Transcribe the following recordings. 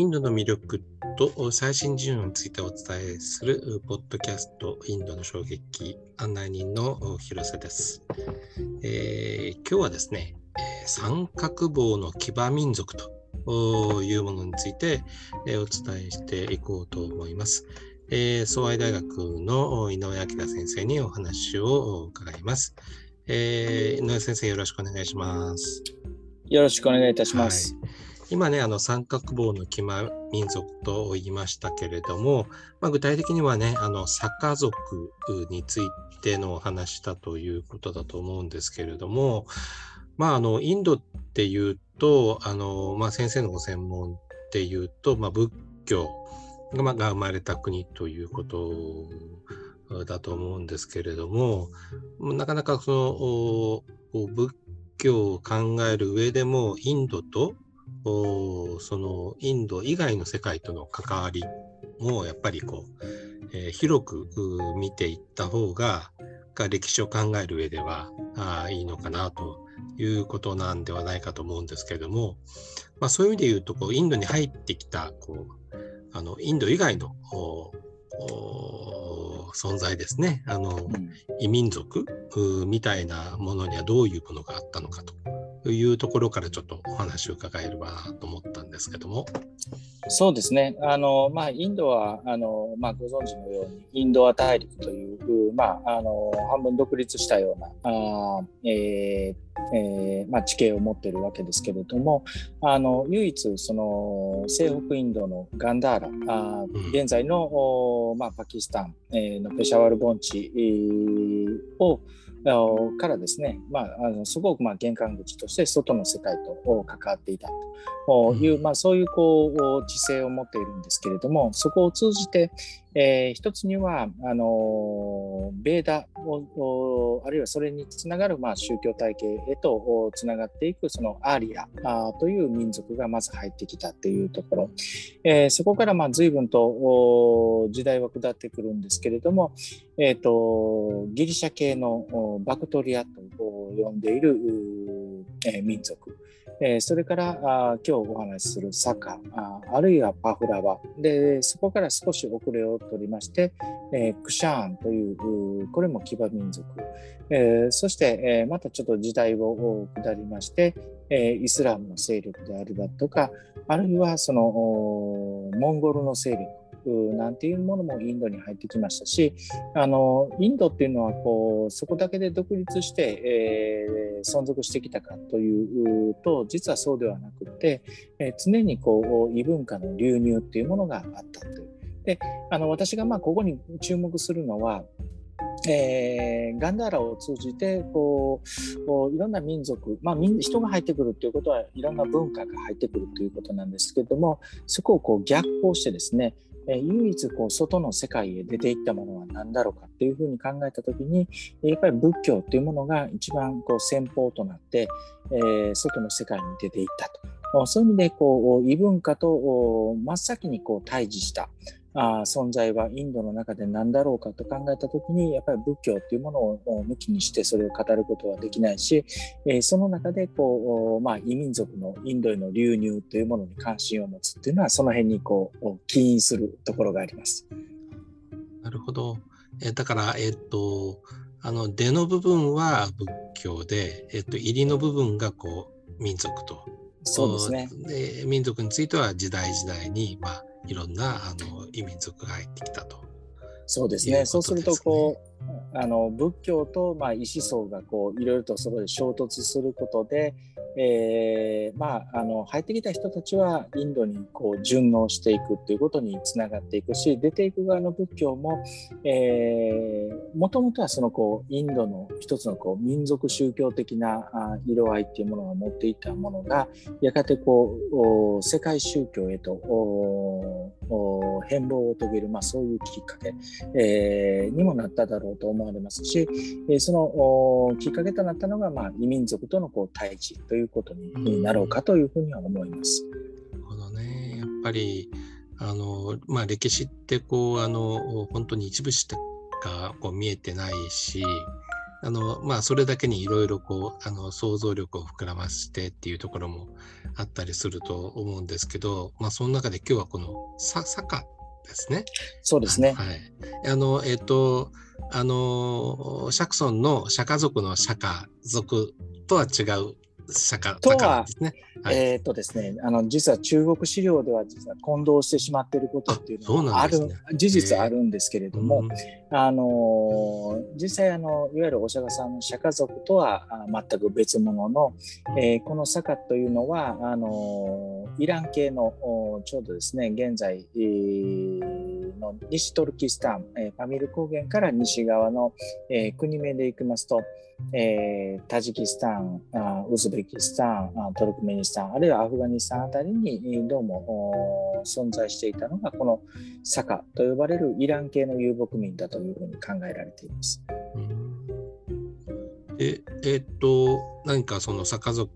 インドの魅力と最新事情についてお伝えするポッドキャストインドの衝撃案内人の広瀬です、えー、今日はですね三角棒の騎馬民族というものについてお伝えしていこうと思います。えー、総愛大学の井上明先生にお話を伺います。えー、井上先生、よろしくお願いします。よろしくお願いいたします。はい、今ね、あの三角棒の騎馬民族と言いましたけれども、まあ、具体的にはね、あの坂族についてのお話だということだと思うんですけれども、まあ、あのインドっていうと、あのまあ、先生のご専門っていうと、まあ、仏教が生まれた国ということだと思うんですけれども、なかなかその仏教を考える上でもインドとそのインド以外の世界との関わりもやっぱりこう、えー、広く見ていった方がが歴史を考える上ではあいいのかなということなんではないかと思うんですけれども、まあ、そういう意味で言うとこうインドに入ってきたこうあのインド以外の存在ですね。あの、うん、異民族みたいなものにはどういうものがあったのかというところからちょっとお話を伺えればと思ったんですけども。そうですね。あの、まあ、インドは、あの、まあ、ご存知のように、インドア大陸という、まあ、あの、半分独立したような、あえーえーまあ、地形を持っているわけですけれどもあの唯一その西北インドのガンダーラあ現在の、まあ、パキスタン、えー、のペシャワル盆地、えー、をからですね、まあ、あのすごくまあ玄関口として外の世界と関わっていたという、まあ、そういうこう知性を持っているんですけれどもそこを通じて、えー、一つにはあのベーダをあるいはそれにつながるまあ宗教体系へとつながっていくそのアーリアあという民族がまず入ってきたっていうところ、えー、そこからまあ随分と時代は下ってくるんですけれども、えーと、ギリシャ系のバクトリアと呼んでいる、えー、民族。え、それからあ今日お話しするサカああるいはパフラワ。でそこから少し遅れを取りまして、えー、クシャーンというこれも騎馬民族、え、そして、えまたちょっと時代を下りまして、えイスラムの勢力であるだとかあるいはそのモンゴルの勢力。なんていうものもインドに入ってきましたしあのインドっていうのはこうそこだけで独立して、えー、存続してきたかというと実はそうではなくて、えー、常にこう異文化の流入っていうものがあったという。であの私がまあここに注目するのはえー、ガンダーラを通じてこうこういろんな民族、まあ、人が入ってくるということはいろんな文化が入ってくるということなんですけれどもそこをこう逆行してですねえ唯一こう外の世界へ出ていったものは何だろうかっていうふうに考えた時にやっぱり仏教っていうものが一番こう先方となって、え、外の世界に出ていったと。そういう意味でこう異文化と真っ先にこう対峙した。あ存在はインドの中で何だろうかと考えた時にやっぱり仏教っていうものを抜きにしてそれを語ることはできないし、えー、その中でこう、まあ、異民族のインドへの流入というものに関心を持つっていうのはその辺にこう起因するところがあります。なるほど。えだから、えっ、とあの出の部分は仏教で、えっ、と入りの部分がこう民族と。そうですね。で民族については時代時代に、まあ、いろんなあの異民族が入ってきたと。そうですね。そうするとこうあの仏教とまあ意思層がこういろいろとそこで衝突することで、えー、まあ、あの入ってきた人たちはインドにこう順応していくっていうことにつながっていくし出ていく側の仏教ももともとはそのこうインドの一つのこう民族宗教的な色合いっていうものを持っていたものがやがてこう世界宗教へと変貌を遂げる、まあ、そういうきっかけ、えー、にもなっただろうと思われますし、えそのきっかけとなったのが、まあ、異民族とのこう対峙ということになろうかというふうには思います。なるほどねやっぱりあの、まあ、歴史ってこうあの本当に一部しかこう見えてないしあの、まあ、それだけにいろいろこう、あの、想像力を膨らましてっていうところもあったりすると思うんですけど、まあ、その中で今日はこの、さ、坂ですね。そうですね。はい。あの、えっ、ー、と、あの、シャクソンの釈迦族の釈迦族とは違う釈迦とは、ね。はい、えっ、とですね、あの実は中国資料では実は混同してしまっていることっていうのはある、ね、事実あるんですけれども、あの実際あのいわゆるお釈迦さんの釈迦族とは全く別物の、えー、この釈迦というのはあのイラン系のちょうどですね現在、えー、の西トルキスタン、えー、パミル高原から西側の、えー、国名でいきますとえー、タジキスタンあ、ウズベキスタンあ、トルクメニスタン、あるいはアフガニスタンあたりにどうも存在していたのが、このサカと呼ばれるイラン系の遊牧民だというふうに考えられています。ええー、っと、何かそのサカ族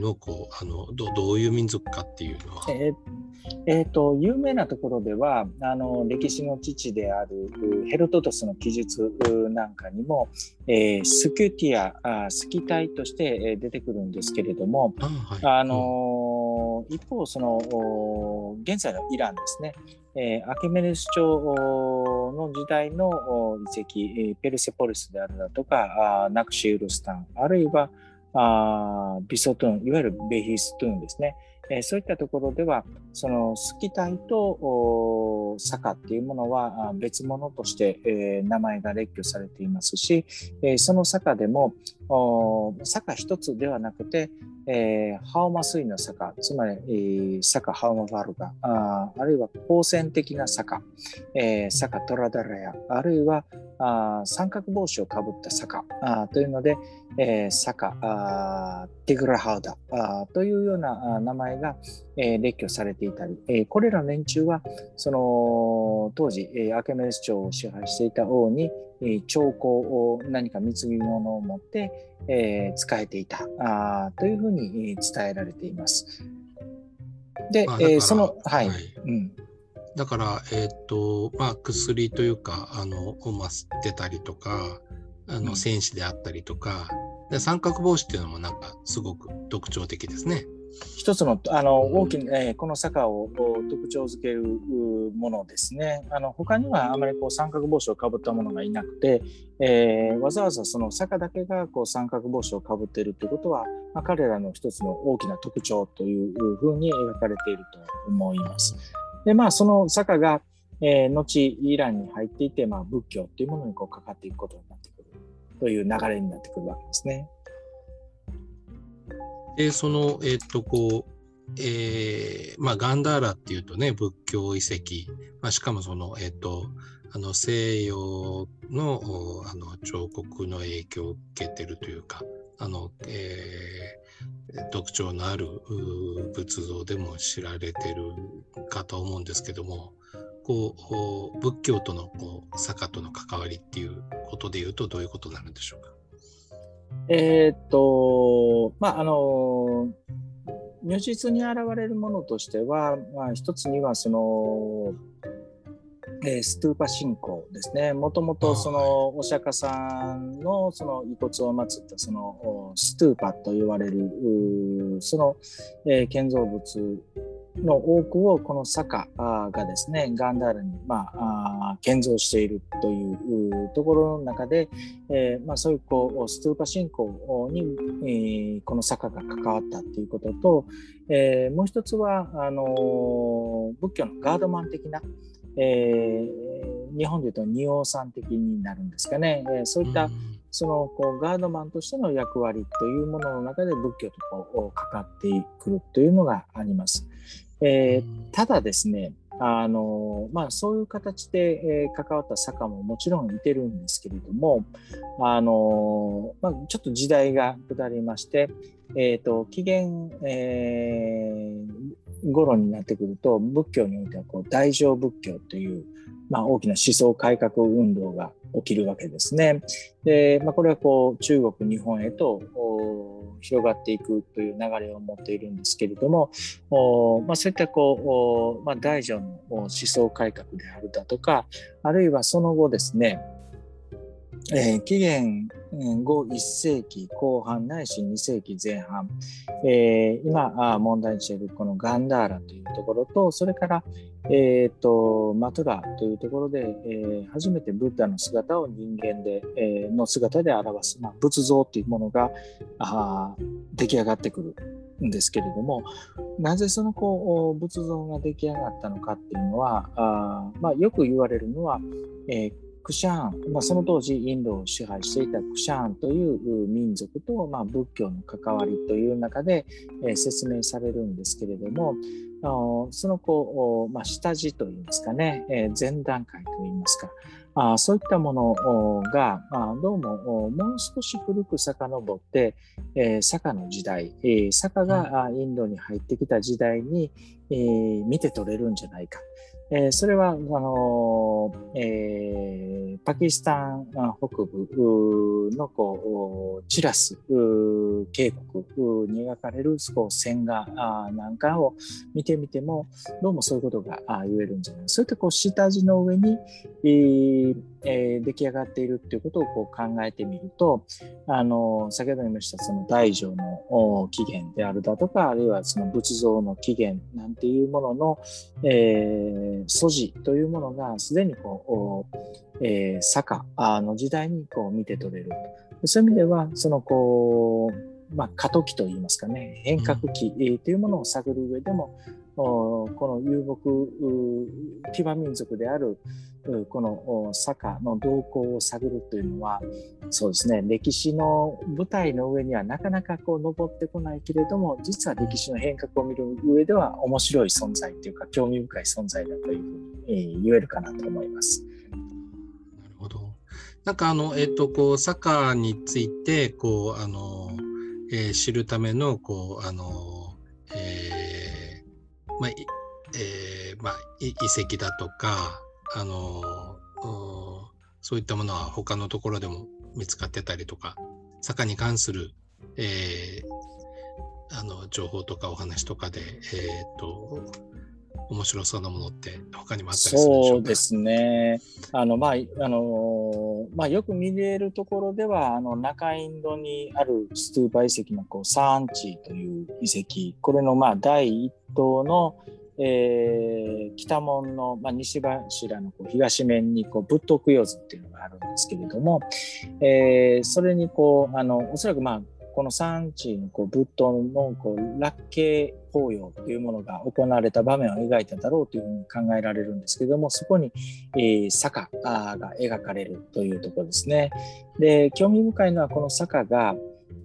のこうあのどどういう民族かっていうのは？えーえーと、有名なところではあの歴史の父であるヘロトトスの記述なんかにも、えー、スキュティアあスキタイとして出てくるんですけれどもあ、はい、あの、うん、一方その現在のイランですね、えー、アケメネス朝の時代の遺跡ペルセポリスであるだとかあナクシウルスタンあるいはあビソトゥーンいわゆるベヒストゥーンですね。えー、そういったところではそのスキタイと坂っていうものは別物として、え、名前が列挙されていますし、え、その坂でも坂一つではなくて、えー、ハオマ水の坂つまり、えー、ハオマファルガああるいは光線的な坂、えー、坂トラダラヤあるいはあ三角帽子をかぶった坂あというので、えー、ティグラハウダというような名前が、えー、列挙されていたり、えー、これら連中はその当時、えー、アケメネス朝を支配していた王に、えー、兆候を何か貢ぎ物を持って、えー、使えていたあというふうに伝えられています。で、えー、その、はい、はい、うんだから、えっ、ー、と、まあ、薬というか、あの、をまってたりとか、あの、戦士であったりとか、で三角帽子っていうのもなんかすごく特徴的ですね。一つのあの大きな、えー、この坂を特徴づけるものですね。あの他にはあまりこう三角帽子をかぶったものがいなくて、えー、わざわざその坂だけがこう三角帽子をかぶっているということは、まあ、彼らの一つの大きな特徴というふうに描かれていると思います。でまあその坂が、えー、後イランに入っていて、まあ、仏教というものにこうかかっていくことになってくるという流れになってくるわけですね。で、その、えっ、と、こう、えー、まあ、ガンダーラっていうとね、仏教遺跡、まあ、しかもその、えっ、と、あの西洋のあの彫刻の影響を受けてるというか、あの、えー、特徴のある仏像でも知られてるかと思うんですけども、こう仏教とのこう坂との関わりっていうことでいうとどういうことになるんでしょうか？えー、っと、まあ、あの、如実に現れるものとしては、まあ、一つにはその、えー、ストゥーパ信仰ですね。もともとそのお釈迦さんのその遺骨を祀ったそのストゥーパと言われるその、えー、建造物の多くをこの坂がですねガンダールに、まあ、建造しているというところの中で、えーまあ、そういうこうストゥーパ信仰に、えー、この坂が関わったということと、えー、もう一つはあの仏教のガードマン的な、えー、日本でいうと仁王さん的になるんですかね、えー、そういった、そのこうガードマンとしての役割というものの中で仏教とこうかかってくるというのがあります。えー、ただですね、あのまあ、そういう形で、えー、関わった坂ももちろんいてるんですけれども、あのまあ、ちょっと時代が下りまして、えーと、紀元、えー、頃になってくると仏教においてはこう大乗仏教という、まあ、大きな思想改革運動が起きるわけですね。で、まあ、これはこう中国日本へと広がっていくという流れを持っているんですけれども、まあ、そういったこう、まあ、大乗の思想改革であるだとかあるいはその後ですね、えー、紀元後1世紀後半ないし2世紀前半、えー、今問題にしているこのガンダーラというところとそれから、えーと、マトゥラというところで、えー、初めてブッダの姿を人間で、えー、の姿で表す、まあ、仏像というものがあ出来上がってくるんですけれどもなぜそのこう仏像が出来上がったのかっていうのはあ、まあ、よく言われるのは、えークシャーン、まあ、その当時インドを支配していたクシャーンという民族と、まあ、仏教の関わりという中で、えー、説明されるんですけれどもそのこう、まあ、下地といいますかね、えー、前段階といいますかあそういったものが、まあ、どうももう少し古く遡って、えー、坂の時代、えー、坂がインドに入ってきた時代に、えー、見て取れるんじゃないか。えー、それはあのえー、パキスタン北部のこうチラス渓谷に描かれるこう線画なんかを見てみてもどうもそういうことが言えるんじゃない。そういったこう下地の上に、えーえー、出来上がっているっていうことをこう考えてみるとあの先ほど言いましたその大乗の起源であるだとかあるいはその仏像の起源なんていうものの、えー素地というものがすでにこう、えー、坂の時代にこう見て取れる。そういう意味では、そのこう、まあ、過渡期といいますかね、変革期というものを探る上でも、この遊牧騎馬民族であるこの坂の動向を探るというのはそうですね歴史の舞台の上にはなかなかこう登ってこないけれども実は歴史の変革を見る上では面白い存在というか興味深い存在だというふうに言えるかなと思います。なるほどなんかあの、えっ、ー、と、こう、坂について、こう、あの、えー、知るための、こう、あの、えー、まあ、えー、まあ、遺跡だとか、あのそういったものは他のところでも見つかってたりとか坂に関する、えー、あの情報とかお話とかで、えーと、面白そうなものって他にもあったりするでしょうか？そうですね。あの、まああのまあ、よく見れるところではあの中インドにあるストゥーパ遺跡のこうサーンチーという遺跡。これのまあ第一棟のえー、北門の、まあ、西柱のこう東面にこう仏徳用図っていうのがあるんですけれども、えー、それにこうあのおそらくまあこの産地のこう仏塔のこう落慶法要というものが行われた場面を描いただろうというふうに考えられるんですけどもそこに、えー、坂が描かれるというところですね。で興味深いのはこの坂が、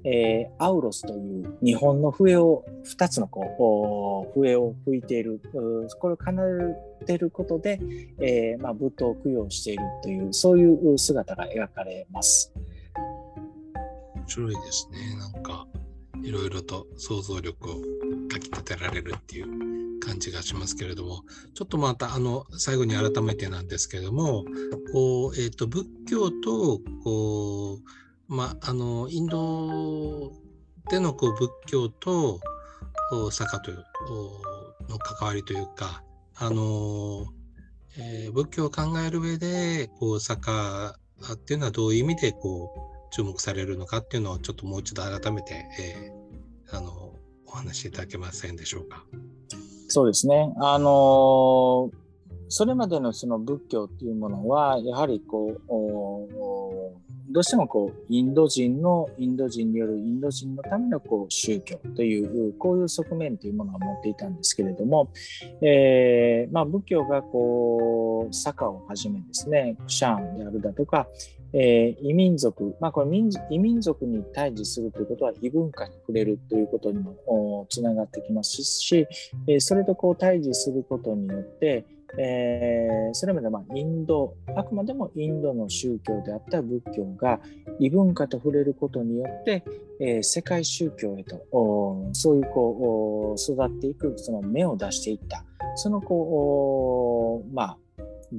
えー、アウロスという日本の笛を2つのこう笛を吹いているこれを奏でることで、えーまあ、仏塔を供養しているというそういう姿が描かれます。面白いですね。なんかいろいろと想像力をかきたてられるっていう感じがしますけれども。ちょっとまたあの最後に改めてなんですけれどもこう、えーと仏教とこうまあ、のインドでのこう仏教と釈迦というの関わりというか、あのえー、仏教を考える上でこう釈迦っていうのはどういう意味でこう注目されるのかっていうのをちょっともう一度改めて、えー、あのお話しいただけませんでしょうか。そうですね。あのそれまでのその仏教っていうものはやはりこうどうしてもこうインド人のインド人によるインド人のためのこう宗教というこういう側面というものを持っていたんですけれども、えー、まあ、仏教がこう坂をはじめですねクシャーンであるだとか、えー、異民族、まあ、これ民異民族に対峙するということは異文化に触れるということにもつながってきますし、えそれとこう対峙することによってえー、それまでまインドあくまでもインドの宗教であった仏教が異文化と触れることによって、えー、世界宗教へとそういうこう育っていくその芽を出していったそのこうまあ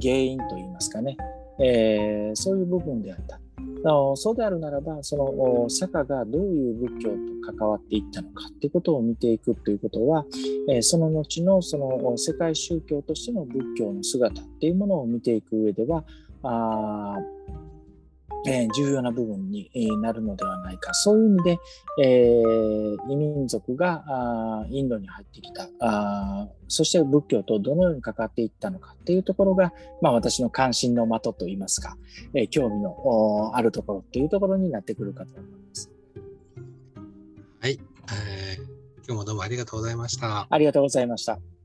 原因といいますかね、えー、そういう部分であった。そうであるならばその坂がどういう仏教と関わっていったのかっていうことを見ていくということは、その後のその世界宗教としての仏教の姿っていうものを見ていく上ではあえー、重要な部分になるのではないか。そういう意味で、えー、異民族があインドに入ってきたあ、そして仏教とどのように関わっていったのかっていうところが、まあ、私の関心の的といいますか、えー、興味のあるところっていうところになってくるかと思います。はい、えー、今日もどうもありがとうございました。ありがとうございました。